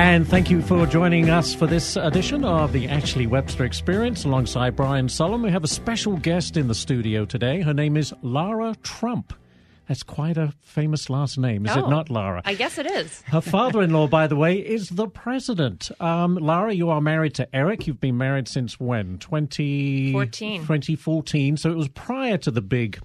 And thank you for joining us for this edition of the Ashley Webster Experience alongside Brian Solomon. We have a special guest in the studio today. Her name is Lara Trump. That's quite a famous last name, is oh, it not, Lara? I guess it is. Her father in law, by the way, is the president. Um, Lara, you are married to Eric. You've been married since when? 2014. 2014. So it was prior to the big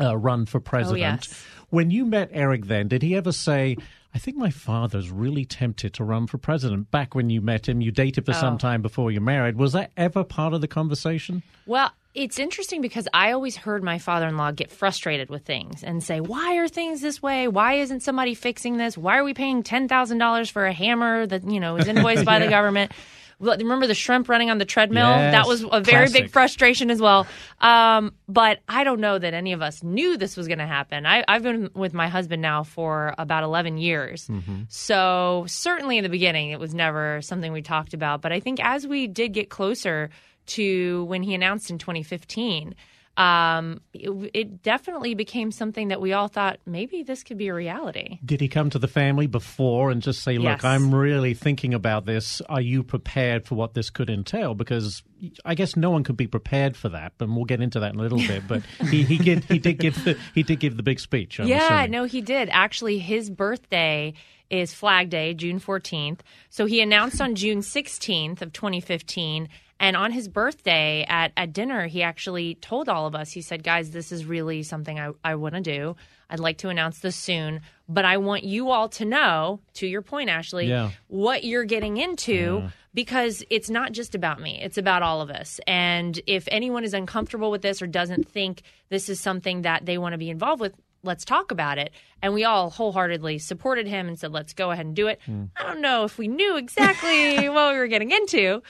uh, run for president. Oh, yes. When you met Eric then, did he ever say, I think my father's really tempted to run for president. Back when you met him, you dated for Oh. some time before you married. Was that ever part of the conversation? Well, it's interesting because I always heard my father in law get frustrated with things and say, Why are things this way? Why isn't somebody fixing this? Why are we paying $10,000 for a hammer that, you know, is invoiced by the government? Remember the shrimp running on the treadmill? Yes, that was a very classic. big frustration as well. Um, but I don't know that any of us knew this was going to happen. I, I've been with my husband now for about 11 years. So, certainly in the beginning, it was never something we talked about. But I think as we did get closer to when he announced in 2015, um, it, it definitely became something that we all thought maybe this could be a reality. Did he come to the family before and just say, Look, Yes. I'm really thinking about this. Are you prepared for what this could entail? Because I guess no one could be prepared for that, but we'll get into that in a little bit. But he, he, did, he, did give the, he did give the big speech. I'm yeah, assuming. no, he did. Actually, his birthday is Flag Day, June 14th. So he announced on June 16th of 2015. And on his birthday at, at dinner, he actually told all of us, he said, guys, this is really something I, I want to do. I'd like to announce this soon, but I want you all to know, to your point, Ashley, Yeah. what you're getting into because it's not just about me, it's about all of us. And if anyone is uncomfortable with this or doesn't think this is something that they want to be involved with, let's talk about it. And we all wholeheartedly supported him and said, let's go ahead and do it. I don't know if we knew exactly what we were getting into.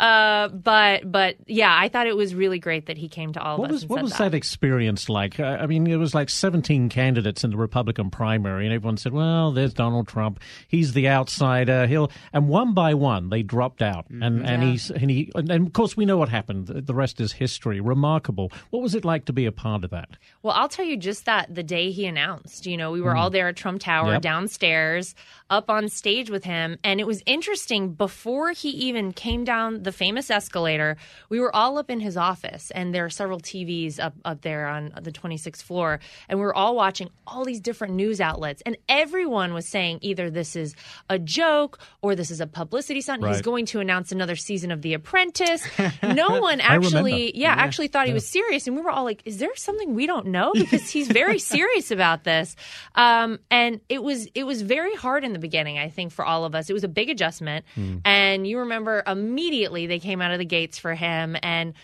Uh, but but yeah, I thought it was really great that he came to all of What us. was and what said was that. that experience like? I mean, it was like 17 candidates in the Republican primary, and everyone said, "Well, there's Donald Trump. He's the outsider. He'll." And one by one, they dropped out, and and Yeah. he's and he and, and of course we know what happened. The the rest is history. Remarkable. What was it like to be a part of that? Well, I'll tell you just that the day he announced, you know, we were hmm. all there at Trump Tower Yep. downstairs, up on stage with him. And it was interesting. Before he even came down the famous escalator, we were all up in his office, and there are several TVs up, up there on the 26th floor. And we were all watching all these different news outlets. And everyone was saying either this is a joke or this is a publicity stunt. He's going to announce another season of The Apprentice. No one actually, yeah, actually thought he was serious, and we were all like, "Is there something we don't know?" Because he's very serious about this. Um, and it was it was very hard in the beginning. I think for all of us, it was a big adjustment. Hmm. And you remember immediately they came out of the gates for him, and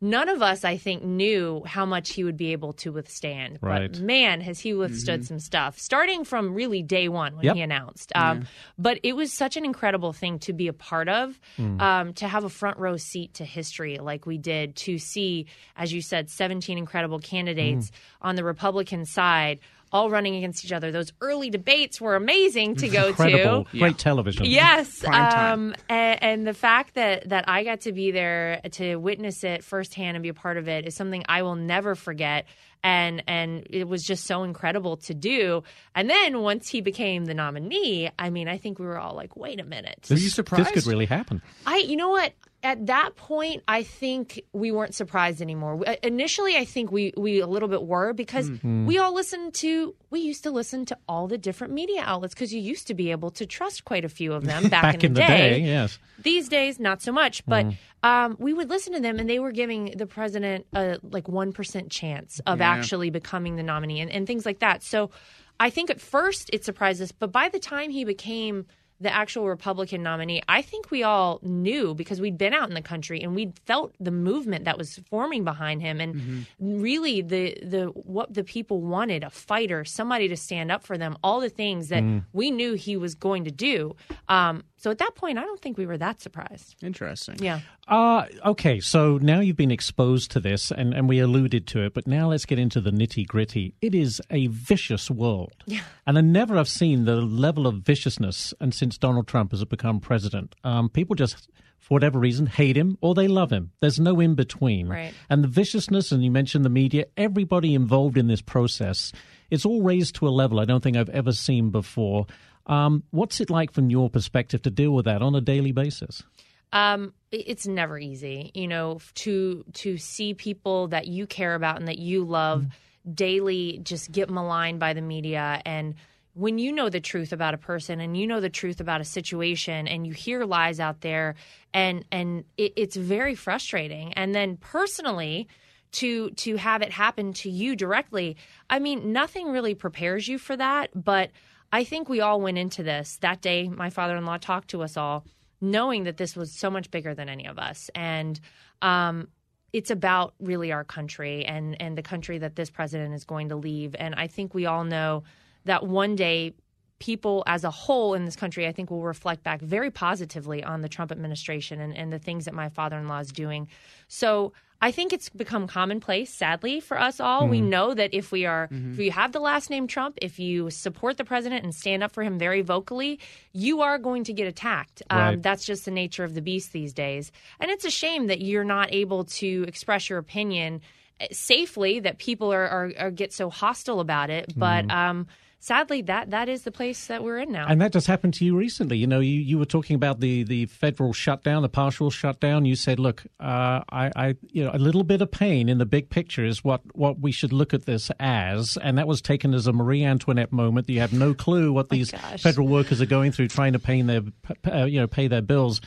none of us, I think, knew how much he would be able to withstand. Right. But man, has he withstood some stuff, starting from really day one when Yep. he announced. Um, But it was such an incredible thing to be a part of, um, to have a front row seat to history like we did, to see, as you said, 17 incredible candidates on the Republican side. All running against each other. Those early debates were amazing to go Incredible. to. Great television. Yes, um, and, and the fact that that I got to be there to witness it firsthand and be a part of it is something I will never forget. And and it was just so incredible to do. And then once he became the nominee, I mean, I think we were all like, "Wait a minute!" This, you surprised? This could really happen. I, you know what? At that point, I think we weren't surprised anymore. Uh, Initially, I think we we a little bit were because Mm-hmm. we all listened to we used to listen to all the different media outlets because you used to be able to trust quite a few of them back, Back in the day, yes. These days, not so much, but Mm. um, we would listen to them, and they were giving the president a like one percent chance of Yeah. actually becoming the nominee, and, and things like that. So, I think at first it surprised us, but by the time he became the actual Republican nominee, I think we all knew because we'd been out in the country and we'd felt the movement that was forming behind him, and really the the what the people wanted a fighter, somebody to stand up for them, all the things that we knew he was going to do. Um, so at that point, I don't think we were that surprised. Interesting. Yeah. Uh, okay, so now you've been exposed to this, and, and we alluded to it, but now let's get into the nitty gritty. It is a vicious world. Yeah. And I never have seen the level of viciousness, and since Donald Trump has become president, um, people just, for whatever reason, hate him or they love him. There's no in between. Right. And the viciousness, and you mentioned the media, everybody involved in this process, it's all raised to a level I don't think I've ever seen before. Um, what's it like from your perspective to deal with that on a daily basis? Um, it's never easy, you know, to to see people that you care about and that you love mm. daily just get maligned by the media and when you know the truth about a person and you know the truth about a situation and you hear lies out there and and it, it's very frustrating and then personally to to have it happen to you directly i mean nothing really prepares you for that but i think we all went into this that day my father-in-law talked to us all knowing that this was so much bigger than any of us and um, it's about really our country and and the country that this president is going to leave and i think we all know that one day people as a whole in this country, I think, will reflect back very positively on the Trump administration and, and the things that my father in law is doing. So I think it's become commonplace, sadly, for us all. Mm-hmm. We know that if we are, mm-hmm. if you have the last name Trump, if you support the president and stand up for him very vocally, you are going to get attacked. Um, right. Um, that's just the nature of the beast these days. And it's a shame that you're not able to express your opinion eh, safely, that people are, are, are get so hostile about it. But, mm-hmm. um, sadly, that that is the place that we're in now. And that just happened to you recently. You know, you, you were talking about the, the federal shutdown, the partial shutdown. You said, look, uh, I, I, you know, a little bit of pain in the big picture is what, what we should look at this as. And that was taken as a Marie Antoinette moment. You have no clue what these federal workers are going through trying to pay their, uh, you know, pay their bills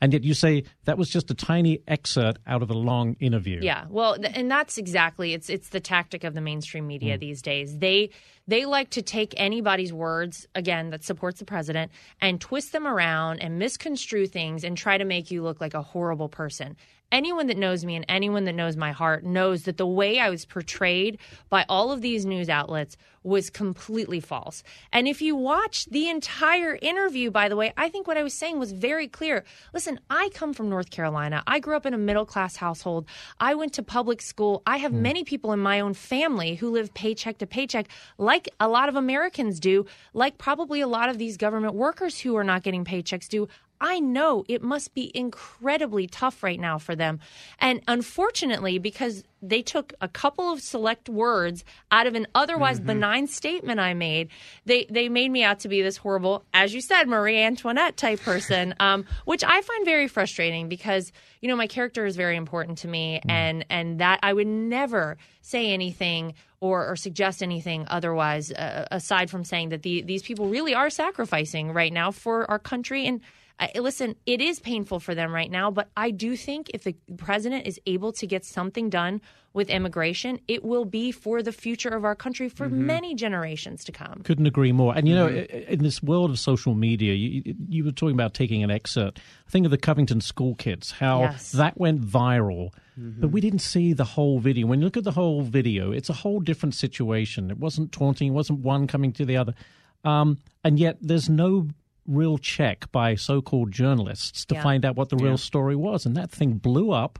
and yet you say that was just a tiny excerpt out of a long interview. Yeah, well, and that's exactly it's it's the tactic of the mainstream media mm. these days. They they like to take anybody's words again that supports the president and twist them around and misconstrue things and try to make you look like a horrible person anyone that knows me and anyone that knows my heart knows that the way I was portrayed by all of these news outlets was completely false. And if you watch the entire interview, by the way, I think what I was saying was very clear. Listen, I come from North Carolina. I grew up in a middle class household. I went to public school. I have mm. many people in my own family who live paycheck to paycheck, like a lot of Americans do, like probably a lot of these government workers who are not getting paychecks do. I know it must be incredibly tough right now for them. And unfortunately, because they took a couple of select words out of an otherwise mm-hmm. benign statement I made, they, they made me out to be this horrible, as you said, Marie Antoinette type person, um, which I find very frustrating because, you know, my character is very important to me mm. and, and that I would never say anything or, or suggest anything otherwise, uh, aside from saying that the, these people really are sacrificing right now for our country and I, listen, it is painful for them right now, but I do think if the president is able to get something done with immigration, it will be for the future of our country for mm-hmm. many generations to come. Couldn't agree more. And you mm-hmm. know, in this world of social media, you, you, were talking about taking an excerpt. Think of the Covington school kids, how yes. that went viral. Mm-hmm. But we didn't see the whole video. When you look at the whole video, it's a whole different situation. It wasn't taunting, it wasn't one coming to the other. Um, and yet there's no real check by so-called journalists to yeah. find out what the real story was, and that thing blew up.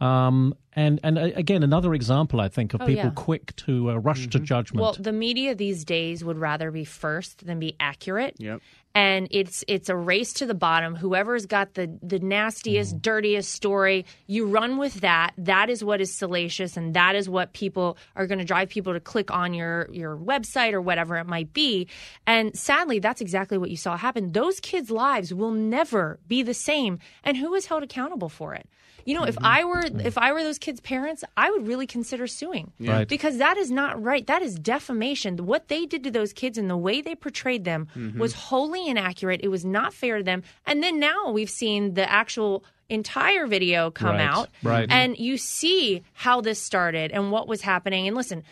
Um, and and uh, again, another example, I think, of oh, people yeah. quick to uh, rush mm-hmm. to judgment. Well, the media these days would rather be first than be accurate. Yep and it's it's a race to the bottom. Whoever's got the the nastiest, mm. dirtiest story, you run with that. That is what is salacious, and that is what people are going to drive people to click on your your website or whatever it might be. And sadly, that's exactly what you saw happen. Those kids' lives will never be the same, and who is held accountable for it? You know, mm-hmm. if I were if I were those kids' parents, I would really consider suing yeah. right. because that is not right. That is defamation. What they did to those kids and the way they portrayed them mm-hmm. was wholly inaccurate. It was not fair to them. And then now we've seen the actual entire video come right. out, right. and you see how this started and what was happening. And listen,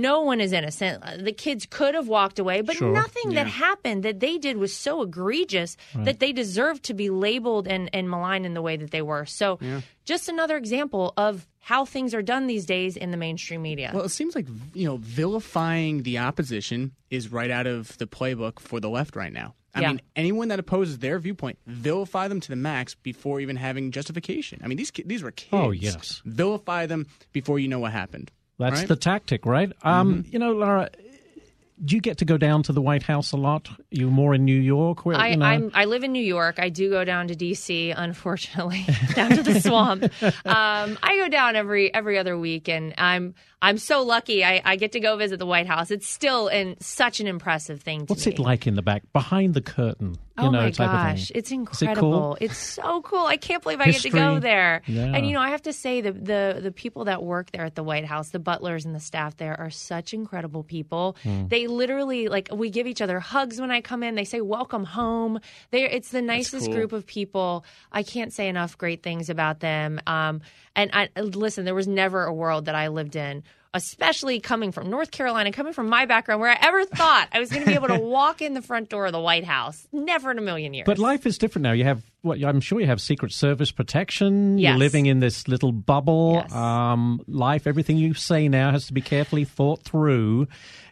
no one is innocent. Uh, the kids could have walked away, but sure. nothing yeah. that happened that they did was so egregious right. that they deserved to be labeled and, and maligned in the way that they were. So, yeah. just another example of how things are done these days in the mainstream media. Well, it seems like you know vilifying the opposition is right out of the playbook for the left right now. I yeah. mean, anyone that opposes their viewpoint, vilify them to the max before even having justification. I mean, these these were kids. Oh yes, vilify them before you know what happened. That's right? the tactic, right? Um, mm-hmm. You know, Laura, do you get to go down to the White House a lot? You're more in New York? Where, I, you know? I'm, I live in New York. I do go down to D.C., unfortunately, down to the swamp. Um, I go down every every other week, and I'm I'm so lucky. I, I get to go visit the White House. It's still in such an impressive thing. What's me. it like in the back, behind the curtain? oh know, my gosh, it's incredible! It cool? It's so cool. I can't believe I History. get to go there. Yeah. And you know, I have to say the the the people that work there at the White House, the butlers and the staff there, are such incredible people. Mm. They literally like we give each other hugs when I come in. They say welcome home. They it's the nicest cool. group of people. I can't say enough great things about them. Um, and I, listen, there was never a world that I lived in especially coming from North Carolina, coming from my background, where I ever thought I was going to be able to walk in the front door of the White House. Never in a million years. But life is different now. You have what I'm sure you have Secret Service protection. Yes. You're living in this little bubble. Yes. Um, life, everything you say now has to be carefully thought through.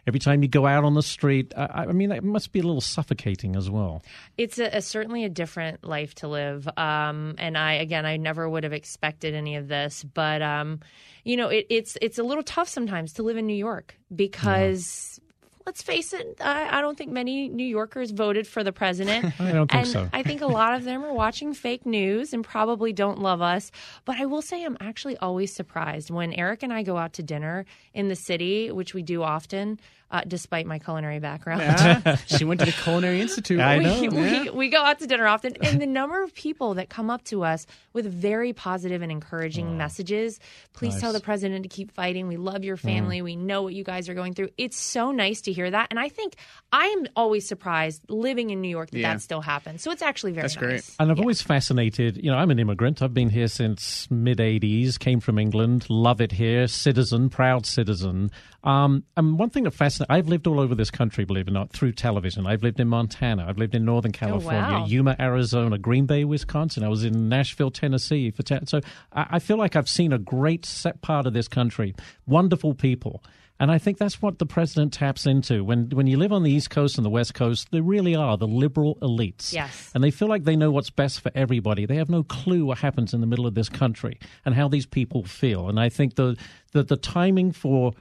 Every time you go out on the street, I, I mean, it must be a little suffocating as well. It's a, a, certainly a different life to live. Um, and I, again, I never would have expected any of this, but um, you know, it, it's it's a little tough sometimes to live in New York because let's face it, I, I, don't think many New Yorkers voted for the president. I don't think and so. I think a lot of them are watching fake news and probably don't love us. But I will say I'm actually always surprised when Eric and I go out to dinner in the city, which we do often uh, despite my culinary background. Yeah. she went to the Culinary Institute. I we, know. We, we go out to dinner often, and the number of people that come up to us with very positive and encouraging oh, messages. Please nice. tell the president to keep fighting. We love your family. Mm. We know what you guys are going through. It's so nice to hear that, and I think I'm always surprised living in New York that yeah. that still happens. So it's actually very That's nice. great. And I've yeah. always fascinated. You know, I'm an immigrant. I've been here since mid '80s. Came from England. Love it here. Citizen, proud citizen. Um, and one thing that fascinates, I've lived all over this country, believe it or not, through television. I've lived in Montana. I've lived in Northern oh, California, oh, wow. Yuma, Arizona, Green Bay, Wisconsin. I was in Nashville, Tennessee. For te- so I, I feel like I've seen a great set part of this country. Wonderful people. And I think that's what the president taps into. When when you live on the East Coast and the West Coast, they really are the liberal elites. Yes. And they feel like they know what's best for everybody. They have no clue what happens in the middle of this country and how these people feel. And I think the the, the timing for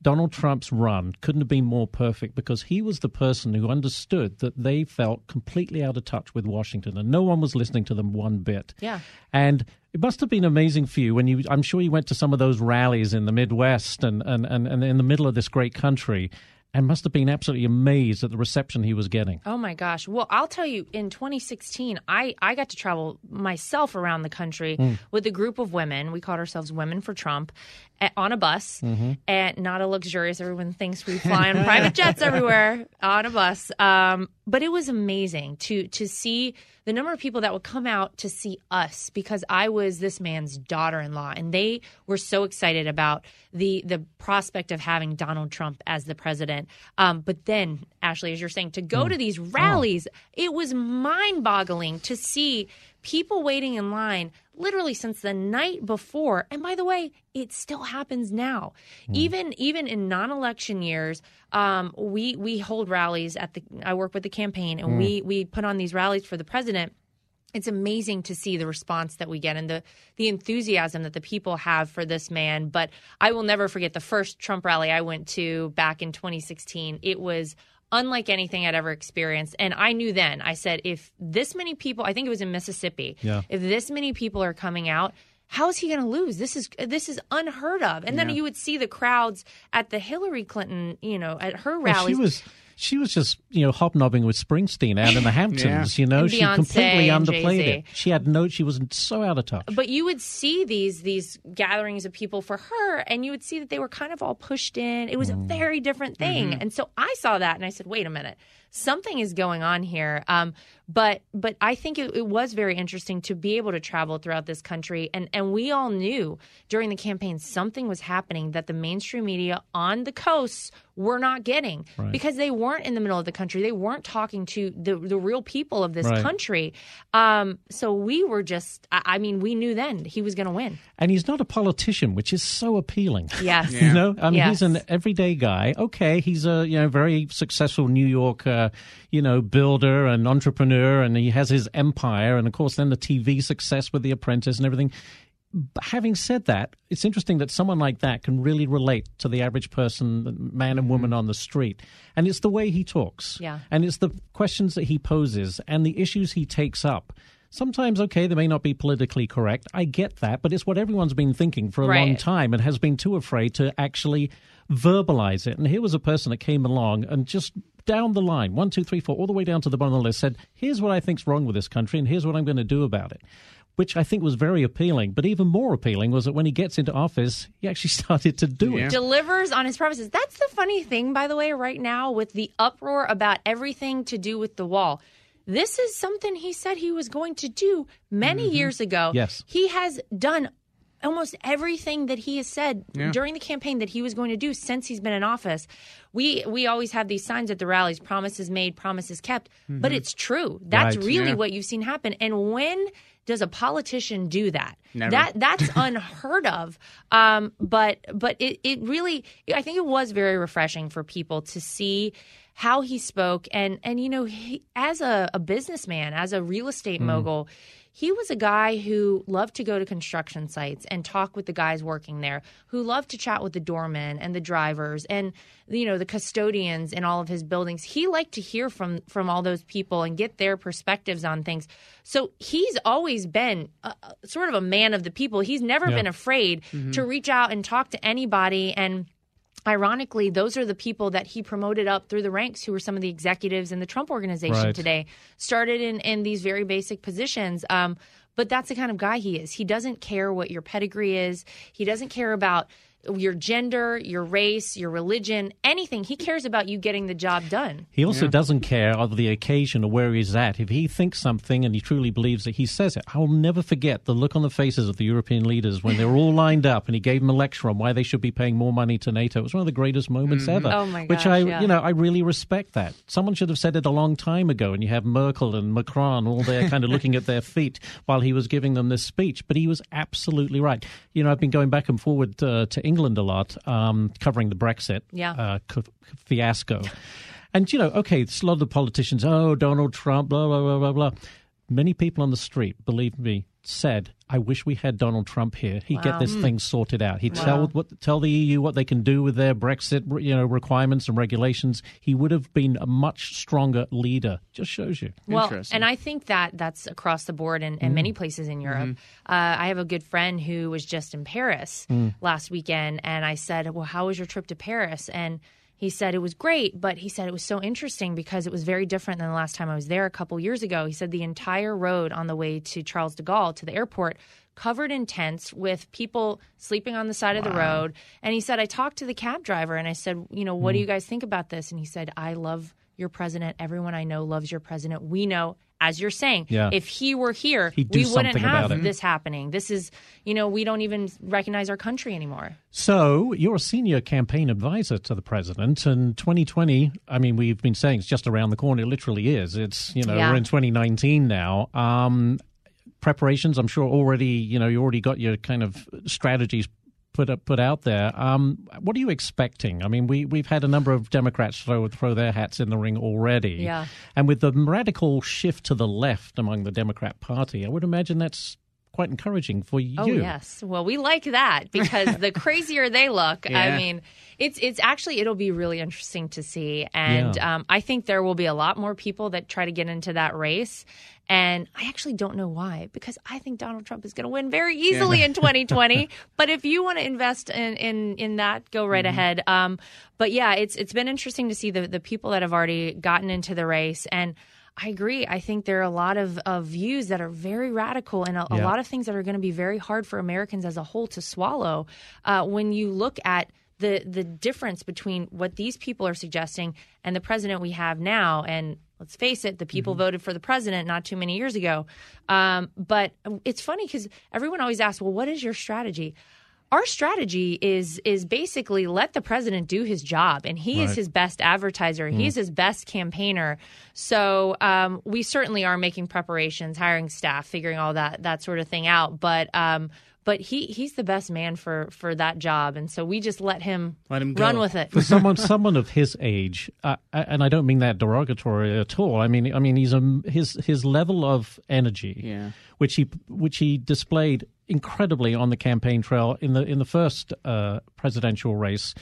Donald Trump's run couldn't have been more perfect because he was the person who understood that they felt completely out of touch with Washington and no one was listening to them one bit. Yeah. And it must have been amazing for you when you I'm sure you went to some of those rallies in the Midwest and, and, and, and in the middle of this great country and must have been absolutely amazed at the reception he was getting. Oh my gosh. Well, I'll tell you, in 2016, I, I got to travel myself around the country mm. with a group of women. We called ourselves Women for Trump on a bus, mm-hmm. and not a luxurious. Everyone thinks we fly on private jets everywhere on a bus. Um, but it was amazing to to see the number of people that would come out to see us because I was this man's daughter-in-law, and they were so excited about the the prospect of having Donald Trump as the president. Um, but then, Ashley, as you're saying, to go mm. to these rallies, oh. it was mind-boggling to see people waiting in line literally since the night before. And by the way, it still happens now. Mm. Even even in non-election years, um, we we hold rallies at the. I work with the campaign, and mm. we we put on these rallies for the president. It's amazing to see the response that we get and the the enthusiasm that the people have for this man. But I will never forget the first Trump rally I went to back in 2016. It was unlike anything I'd ever experienced. And I knew then, I said, if this many people, I think it was in Mississippi, yeah. if this many people are coming out, how is he going to lose? This is this is unheard of. And then you would see the crowds at the Hillary Clinton, you know, at her rallies. Well, she was she was just you know hobnobbing with Springsteen out in the Hamptons. yeah. You know, and she Beyonce completely underplayed Jay-Z. it. She had no. She was so out of touch. But you would see these these gatherings of people for her, and you would see that they were kind of all pushed in. It was mm. a very different thing, mm-hmm. and so I saw that, and I said, "Wait a minute." Something is going on here. Um, but but I think it, it, was very interesting to be able to travel throughout this country, and and we all knew during the campaign something was happening that the mainstream media on the coasts were not getting right. because they weren't in the middle of the country. They weren't talking to the the real people of this right. country. Um, so we were just, I, I mean, we knew then he was going to win. And he's not a politician, which is so appealing. Yes, you know, I mean, yes. he's an everyday guy. Okay, he's a you know very successful New York, uh, Uh, you know, builder and entrepreneur, and he has his empire, and of course, then the TV success with The Apprentice and everything having said that, it's interesting that someone like that can really relate to the average person, man and woman mm-hmm. on the street. And it's the way he talks. Yeah. And it's the questions that he poses and the issues he takes up. Sometimes, okay, they may not be politically correct. I get that, but it's what everyone's been thinking for a Right. long time and has been too afraid to actually verbalize it. And here was a person that came along and just down the line, one, two, three, four, all the way down to the bottom of the list, said, here's what I think's wrong with this country and here's what I'm going to do about it. Which I think was very appealing. But even more appealing was that when he gets into office, he actually started to do Yeah. it. delivers on his promises. That's the funny thing, by the way, right now with the uproar about everything to do with the wall. This is something he said he was going to do many mm-hmm. years ago. Yes. He has done almost everything that he has said Yeah. during the campaign that he was going to do since he's been in office. We we always have these signs at the rallies, promises made, promises kept, but it's true. That's Right. really Yeah. what you've seen happen. And when does a politician do that? Never. That that's unheard of. Um, but but it, it really I think it was very refreshing for people to see how he spoke and and you know he, as a, a businessman as a real estate mogul he was a guy who loved to go to construction sites and talk with the guys working there who loved to chat with the doormen and the drivers and you know the custodians in all of his buildings. He liked to hear from from all those people and get their perspectives on things. So he's always been a, a- sort of a man of the people. He's never Yeah. been afraid mm-hmm. to reach out and talk to anybody and ironically those are the people that he promoted up through the ranks who were some of the executives in the trump organization Right. today. Started in in these very basic positions um, but that's the kind of guy he is. He doesn't care what your pedigree is. He doesn't care about your gender your race your religion anything he cares about you getting the job done He also doesn't care of the occasion or where he's at. If he thinks something and he truly believes it, he says it. I will never forget the look on the faces of the European leaders when they were all lined up and he gave them a lecture on why they should be paying more money to NATO. It was one of the greatest moments ever. Oh, my Which I, yeah. you know, I really respect that. Someone should have said it a long time ago. And you have Merkel and Macron all there, kind of looking at their feet while he was giving them this speech. But he was absolutely right. You know, I've been going back and forward uh, to England a lot, um, covering the Brexit Yeah. uh, fiasco. And, you know, okay, it's a lot of the politicians, oh, Donald Trump, blah, blah, blah, blah, blah. Many people on the street, believe me, said, I wish we had Donald Trump here. He'd get Wow. this thing sorted out. He'd Wow. tell what tell the EU what they can do with their Brexit, you know, requirements and regulations. He would have been a much stronger leader. Just shows you. Well, and I think that that's across the board and in many mm. places in Europe. Mm-hmm. Uh, I have a good friend who was just in Paris mm. last weekend, and I said, "Well, how was your trip to Paris?" And he said it was great, but he said it was so interesting because it was very different than the last time I was there a couple years ago. He said the entire road on the way to Charles de Gaulle to the airport covered in tents with people sleeping on the side of the road. And he said, I talked to the cab driver and I said, you know, what do hmm. you guys think about this? And he said, I love your president. Everyone I know loves your president. We know, as you're saying, Yeah. if he were here, He'd we wouldn't have this happening. This is, you know, we don't even recognize our country anymore. So you're a senior campaign advisor to the president, and 2020. I mean, we've been saying it's just around the corner. It literally is. It's you know Yeah. we're in 2019 now. Um, preparations, I'm sure already. You know, you already got your kind of strategies put up, put out there. Um, what are you expecting? I mean, we we've had a number of Democrats throw throw their hats in the ring already. Yeah. And with the radical shift to the left among the Democrat Party, I would imagine that's quite encouraging for you. Oh yes. Well, we like that because the crazier they look, I mean, it's it's actually it'll be really interesting to see, and Yeah. um, I think there will be a lot more people that try to get into that race. And I actually don't know why, because I think Donald Trump is going to win very easily in 2020. But if you want to invest in in, in that, go right ahead. Um, but yeah, it's it's been interesting to see the the people that have already gotten into the race and. I agree. I think there are a lot of, of views that are very radical and a, a lot of things that are going to be very hard for Americans as a whole to swallow. Uh, when you look at the the difference between what these people are suggesting and the president we have now, and let's face it, the people voted for the president not too many years ago. Um, but it's funny because everyone always asks, "Well, what is your strategy?" Our strategy is is basically let the president do his job, and he is his best advertiser. He's his best campaigner. So um, we certainly are making preparations, hiring staff, figuring all that that sort of thing out. But um, but he he's the best man for for that job, and so we just let him Let him run go. with it. for someone someone of his age, uh, and I don't mean that derogatory at all. I mean, I mean he's a his his level of energy, Yeah. which he which he displayed incredibly on the campaign trail in the in the first uh, presidential race.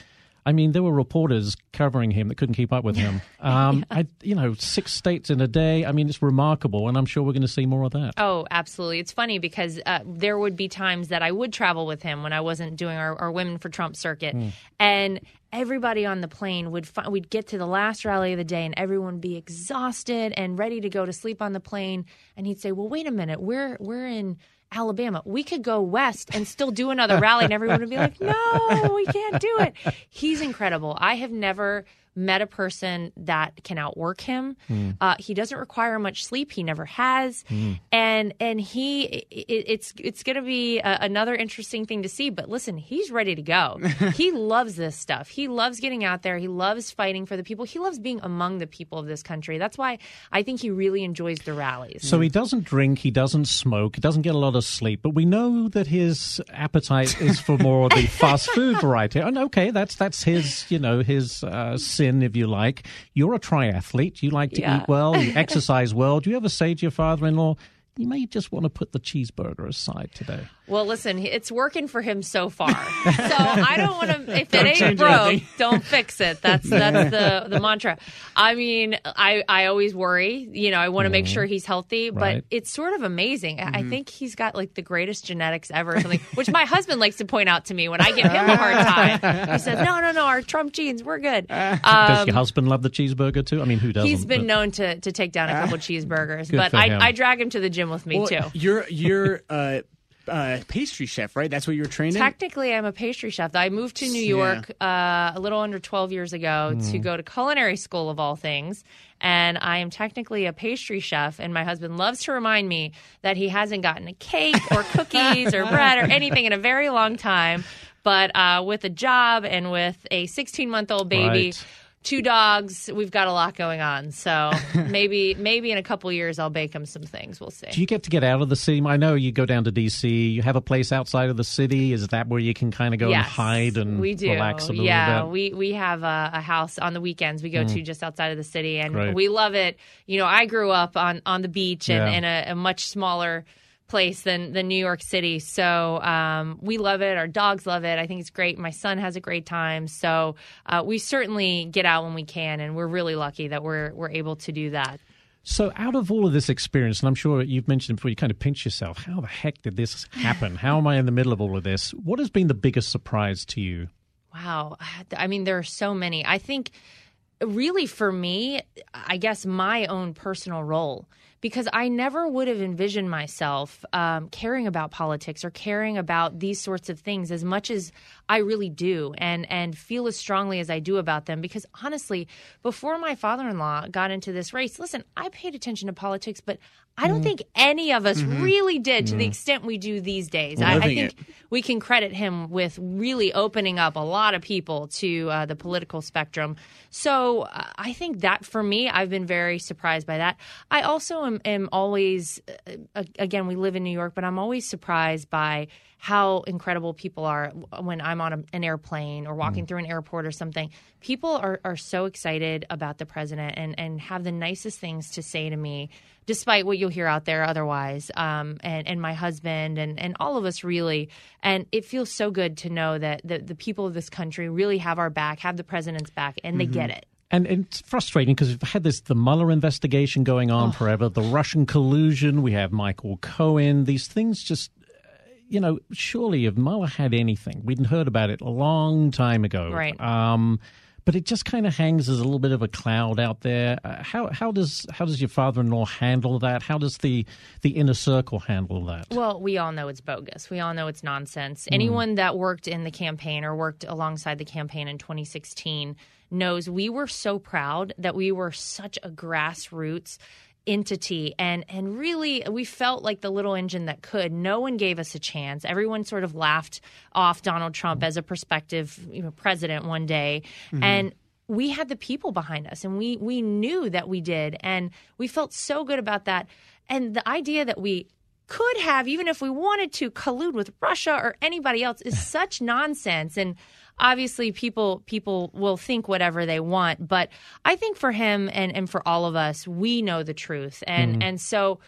I mean, there were reporters covering him that couldn't keep up with him. Um, I, you know, six states in a day. I mean, it's remarkable, and I'm sure we're going to see more of that. Oh, absolutely. It's funny because uh, there would be times that I would travel with him when I wasn't doing our, our Women for Trump circuit. And everybody on the plane would fi- we'd get to the last rally of the day and everyone would be exhausted and ready to go to sleep on the plane and he'd say, "Well, wait a minute. We're we're in Alabama. We could go west and still do another rally." And everyone would be like, "No, we can't do it." He's incredible. I have never met a person that can outwork him. Uh, he doesn't require much sleep. He never has, and and he it, it's it's going to be a, another interesting thing to see. But listen, he's ready to go. he loves this stuff. He loves getting out there. He loves fighting for the people. He loves being among the people of this country. That's why I think he really enjoys the rallies. So he doesn't drink, he doesn't smoke, he doesn't get a lot of sleep, but we know that his appetite is for more of the fast food variety. And okay, that's that's his, you know, his uh, sin, if you like. You're a triathlete. You like to Yeah. eat well, you exercise well. Do you ever say to your father-in-law, you may just want to put the cheeseburger aside today? Well, listen, it's working for him so far. so I don't want to. If it ain't broke, anything. don't fix it. That's that's the the mantra. I mean, I I always worry. You know, I want to make sure he's healthy, but Right. it's sort of amazing. I I think he's got like the greatest genetics ever, or something. Which my husband likes to point out to me when I give him a hard time. He says, "No, no, no, our Trump genes, we're good." Does Um, your husband love the cheeseburger too? I mean, who doesn't? He's been But- known to to take down a couple cheeseburgers, but. I, I drag him to the gym with me Well, too. You're you're uh, uh, pastry chef, right? That's what you were trained in. Technically, I'm a pastry chef. I moved to New Yeah. York uh, a little under 12 years ago Hmm. to go to culinary school, of all things. And I am technically a pastry chef. And my husband loves to remind me that he hasn't gotten a cake or cookies or bread or anything in a very long time. But uh, with a job and with a 16 month old baby, Right. Two dogs, we've got a lot going on. So maybe maybe in a couple years I'll bake him some things. We'll see. Do you get to get out of the city? I know you go down to DC. You have a place outside of the city. Is that where you can kind of go and hide and we do. relax a little yeah, bit? Mm. we we have a, a house on the weekends we go to just outside of the city, and Great. we love it. You know, I grew up on on the beach and Yeah. in a, a much smaller place than than New York City, so um, we love it. Our dogs love it. I think it's great. My son has a great time, so uh, we certainly get out when we can, and we're really lucky that we're we're able to do that. So, out of all of this experience, and I'm sure you've mentioned before, you kind of pinch yourself. How the heck did this happen? How am I in the middle of all of this? What has been the biggest surprise to you? Wow. I mean, there are so many. I think really for me, I guess my own personal role, because I never would have envisioned myself um, caring about politics or caring about these sorts of things as much as I really do and, and feel as strongly as I do about them. Because honestly, before my father in law got into this race, listen, I paid attention to politics, but I don't think any of us really did to the extent we do these days. I, I think it. we can credit him with really opening up a lot of people to uh, the political spectrum. So uh, I think that for me, I've been very surprised by that. I also am, am always, uh, again, we live in New York, but I'm always surprised by how incredible people are when I'm on a, an airplane or walking through an airport or something. People are, are so excited about the president and, and have the nicest things to say to me, despite what you'll hear out there otherwise. Um, and, and my husband and, and all of us really. And it feels so good to know that the, the people of this country really have our back, have the president's back, and they get it. And it's frustrating because we've had this the Mueller investigation going on forever, the Russian collusion. We have Michael Cohen. These things just, uh, you know, surely if Mueller had anything, we'd heard about it a long time ago. Right. Um, but it just kind of hangs as a little bit of a cloud out there. Uh, how how does how does your father-in-law handle that? How does the the inner circle handle that? Well, we all know it's bogus. We all know it's nonsense. Anyone that worked in the campaign or worked alongside the campaign in 2016 knows we were so proud that we were such a grassroots entity. And and really we felt like the little engine that could. No one gave us a chance. Everyone sort of laughed off Donald Trump as a prospective you know president one day. Mm-hmm. And we had the people behind us and we we knew that we did. And we felt so good about that. And the idea that we could have, even if we wanted to, collude with Russia or anybody else is such nonsense. And obviously people people will think whatever they want. But I think for him and, and for all of us, we know the truth. And mm-hmm. and so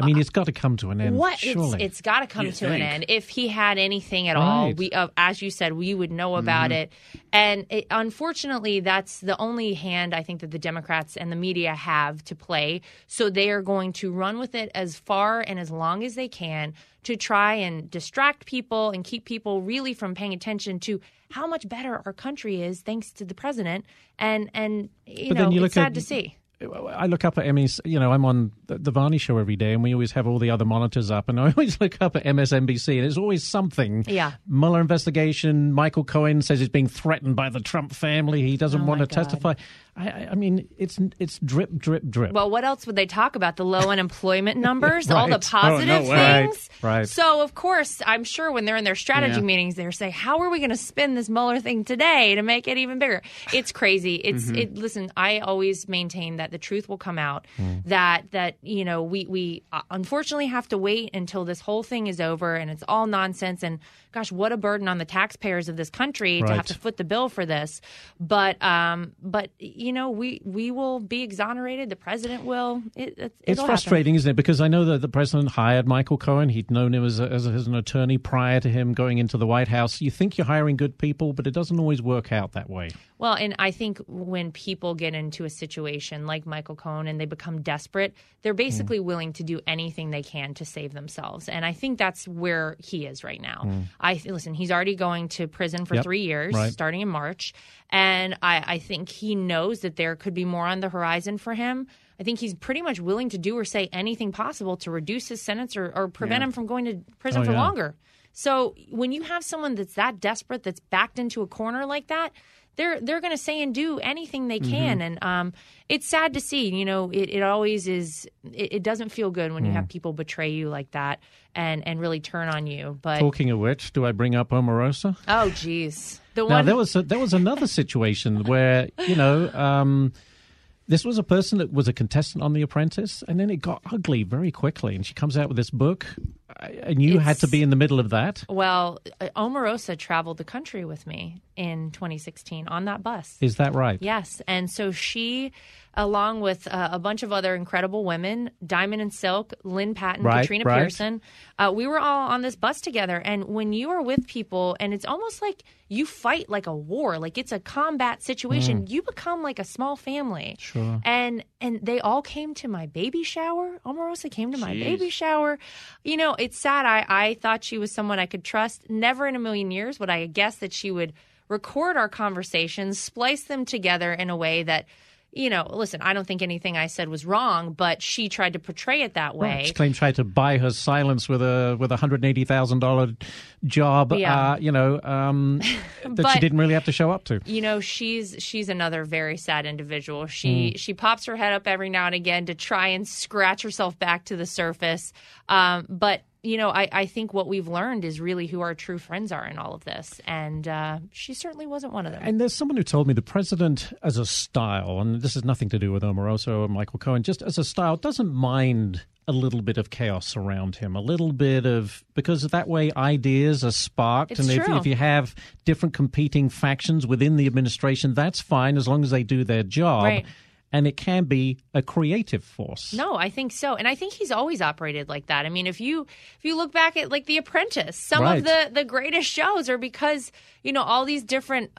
I mean, it's got to come to an end. What? Surely. It's, it's got to come you to think. an end. If he had anything at right. all, we, uh, as you said, we would know about mm-hmm. it. And it, unfortunately, that's the only hand I think that the Democrats and the media have to play. So they are going to run with it as far and as long as they can to try and distract people and keep people really from paying attention to how much better our country is thanks to the president. And and you but know, you it's sad at, to see. I look up at Emmys. You know, I'm on the Varney show every day, and we always have all the other monitors up. And I always look up at MSNBC, and there's always something. Yeah. Mueller investigation. Michael Cohen says he's being threatened by the Trump family. He doesn't oh want to God. testify. I, I, mean, it's it's drip, drip, drip. Well, what else would they talk about? The low unemployment numbers, right. all the positive oh, no things. Right, right. So, of course, I'm sure when they're in their strategy yeah. meetings, they're saying, "How are we going to spin this Mueller thing today to make it even bigger?" It's crazy. It's mm-hmm. it. Listen, I always maintain that the truth will come out. Mm. That that you know we we uh, unfortunately have to wait until this whole thing is over and it's all nonsense. And gosh, what a burden on the taxpayers of this country right. to have to foot the bill for this. But um, but. You know, we we will be exonerated. The president will. It, it's frustrating, happen. isn't it? Because I know that the president hired Michael Cohen. He'd known him as, a, as, a, as, an attorney prior to him going into the White House. You think you're hiring good people, but it doesn't always work out that way. Well, and I think when people get into a situation like Michael Cohen and they become desperate, they're basically mm. willing to do anything they can to save themselves. And I think that's where he is right now. Mm. I listen. He's already going to prison for yep. three years, right. starting in March, and I, I think he knows that there could be more on the horizon for him. I think he's pretty much willing to do or say anything possible to reduce his sentence or, or prevent yeah. him from going to prison oh, for yeah. longer. So when you have someone that's that desperate, that's backed into a corner like that, they're they're going to say and do anything they can, mm-hmm. and um, it's sad to see. You know, it, it always is. It, it doesn't feel good when mm. you have people betray you like that and and really turn on you. But talking of which, do I bring up Omarosa? Oh, geez. The one... Now there was a, there was another situation where you know. Um, this was a person that was a contestant on The Apprentice, and then it got ugly very quickly. And she comes out with this book, and you it's, had to be in the middle of that. Well, uh, Omarosa traveled the country with me in 2016 on that bus. Is that right? Yes, and so she along with uh, a bunch of other incredible women, Diamond and Silk, Lynne Patton, right, Katrina right. Pearson. Uh, we were all on this bus together. And when you are with people, and it's almost like you fight like a war, like it's a combat situation, mm. you become like a small family. Sure. And and they all came to my baby shower. Omarosa came to my baby shower. You know, it's sad. I, I thought she was someone I could trust. Never in a million years would I guess that she would record our conversations, splice them together in a way that – you know, listen, I don't think anything I said was wrong, but she tried to portray it that way. Well, she claimed tried to buy her silence with a with a hundred eighty thousand dollar job. Yeah. Uh, you know, um, that but, she didn't really have to show up to. You know, she's she's another very sad individual. She mm. she pops her head up every now and again to try and scratch herself back to the surface. Um, but you know, I, I think what we've learned is really who our true friends are in all of this. And uh, she certainly wasn't one of them. And there's someone who told me the president, as a style, and this has nothing to do with Omarosa or Michael Cohen, just as a style, doesn't mind a little bit of chaos around him, a little bit of because that way ideas are sparked, it's and if, if, you have different competing factions within the administration, that's fine as long as they do their job. Right and it can be a creative force. No, I think so. And I think he's always operated like that. I mean, if you if you look back at like The Apprentice, some right. of the the greatest shows are because, you know, all these different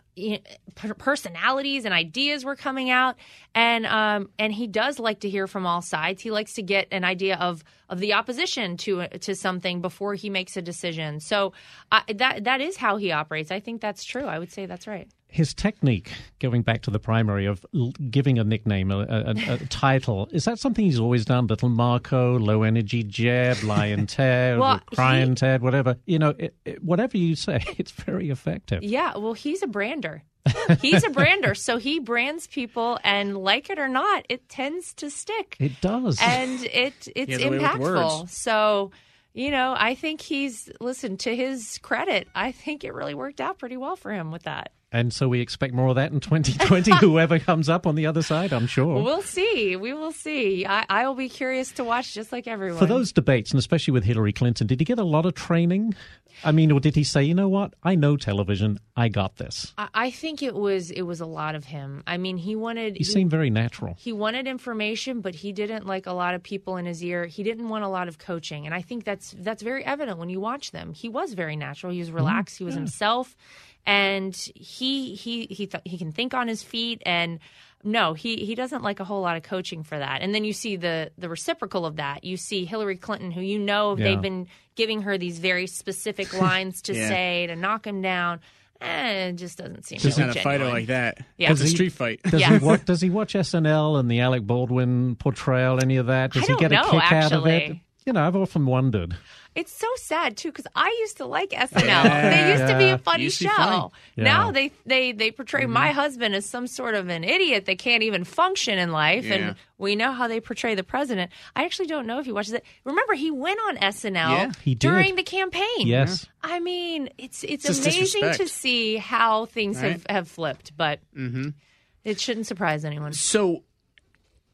personalities and ideas were coming out and um and he does like to hear from all sides. He likes to get an idea of of the opposition to to something before he makes a decision. So uh, that that is how he operates. I think that's true. I would say that's right his technique, going back to the primary of giving a nickname, a, a, a title, is that something he's always done? Little Marco, Low Energy Jeb, Lyin' Ted, well, Crying he, Ted, whatever. You know, it, it, whatever you say, it's very effective. Yeah, well, he's a brander. he's a brander, so he brands people, and like it or not, it tends to stick. It does, and it it's impactful. So you know, I think he's listen to his credit. I think it really worked out pretty well for him with that. And so we expect more of that in 2020, whoever comes up on the other side, I'm sure. We'll see. We will see. I, I will be curious to watch just like everyone. For those debates, and especially with Hillary Clinton, did he get a lot of training? I mean, or did he say, you know what? I know television. I got this. I, I think it was it was a lot of him. I mean, he wanted. He seemed very natural. He wanted information, but he didn't like a lot of people in his ear. He didn't want a lot of coaching, and I think that's that's very evident when you watch them. He was very natural. He was mm-hmm. relaxed. He was yeah. himself, and he he he th- he can think on his feet and no, he he doesn't like a whole lot of coaching for that. And then you see the the reciprocal of that. You see Hillary Clinton, who you know Yeah. they've been giving her these very specific lines to Yeah. say to knock him down. And it just doesn't seem Just really not a fighter like that. Yeah. It's a street fight. Does Yeah. he watch? Does he watch SNL and the Alec Baldwin portrayal? Any of that? Does I he don't get a know, kick out of it? Actually. You know, I've often wondered. It's so sad too because I used to like SNL. Yeah. they used to be a funny Used show. funny. Yeah. Now they they they portray Mm-hmm. my husband as some sort of an idiot that can't even function in life, Yeah. and we know how they portray the president. I actually don't know if he watches it. Remember, he went on SNL Yeah. He did. during the campaign. Yes. I mean, it's it's, It's just amazing to see how things have, Right. have flipped, but it shouldn't surprise anyone. So,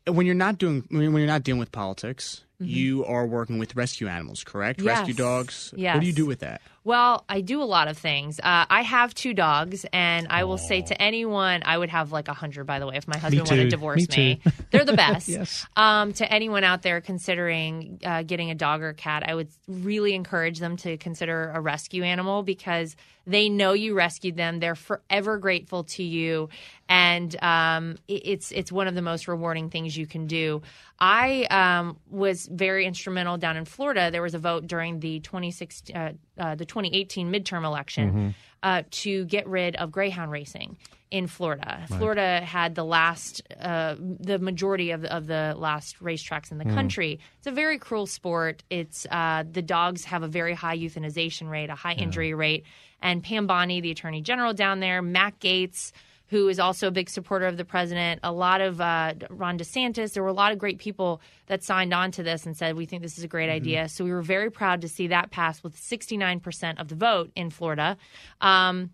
when you're not doing when you're not dealing with politics, Mm-hmm. you are working with rescue animals, correct? Rescue Yes. dogs. What do you do with that? Well, I do a lot of things. Uh, I have two dogs, and I will say to anyone, I would have like a hundred, by the way, if my husband wanted to divorce Me too. They're the best. Yes. Um, to anyone out there considering uh, getting a dog or cat, I would really encourage them to consider a rescue animal because they know you rescued them. They're forever grateful to you, and um, it's it's one of the most rewarding things you can do. I um, was very instrumental down in Florida. There was a vote during the 2016, uh, uh, the 2018 midterm election uh, to get rid of greyhound racing in Florida. Florida had the last, uh, the majority of the, of the last racetracks in the country. It's a very cruel sport. It's uh, the dogs have a very high euthanization rate, a high injury rate. And Pam Bondi, the attorney general down there, Matt Gaetz, who is also a big supporter of the president, a lot of uh, Ron DeSantis. There were a lot of great people that signed on to this and said, We think this is a great idea. So we were very proud to see that pass with 69% of the vote in Florida. Um,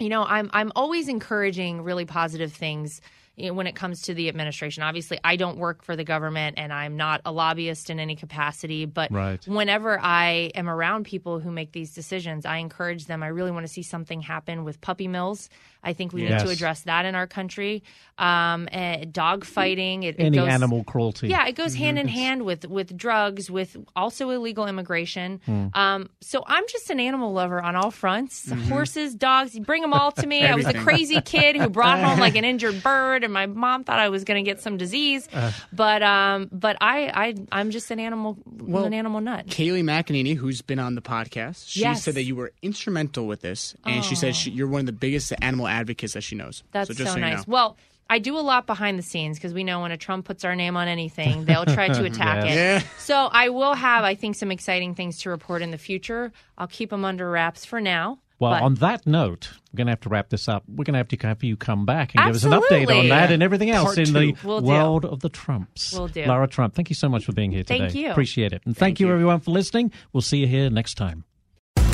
you know, I'm I'm always encouraging really positive things when it comes to the administration. Obviously, I don't work for the government and I'm not a lobbyist in any capacity, but Right. whenever I am around people who make these decisions, I encourage them. I really want to see something happen with puppy mills. I think we need to address that in our country. Um, eh, dog fighting, it, it Any goes, animal cruelty. yeah, it goes hand in hand with with drugs, with also illegal immigration. Um, so I'm just an animal lover on all fronts: horses, dogs. You bring them all to me. I was a crazy kid who brought home like an injured bird, and my mom thought I was going to get some disease. but um, but I I I'm just an animal an animal nut. Kayleigh McEnany, who's been on the podcast, she Yes. said that you were instrumental with this, and she said she, you're one of the biggest animal advocates that she knows. That's so, so, just so, you nice. know. Well. I do a lot behind the scenes because we know when a Trump puts our name on anything, they'll try to attack Yes. it. Yeah. So I will have, I think, some exciting things to report in the future. I'll keep them under wraps for now. Well, but- on that note, we're going to have to wrap this up. We're going to have to have you come back and give us an update on that and everything else Part in the two. Will do. world of the Trumps. We'll do. Lara Trump, thank you so much for being here today. Thank you. Appreciate it. And thank, you, everyone, for listening. We'll see you here next time.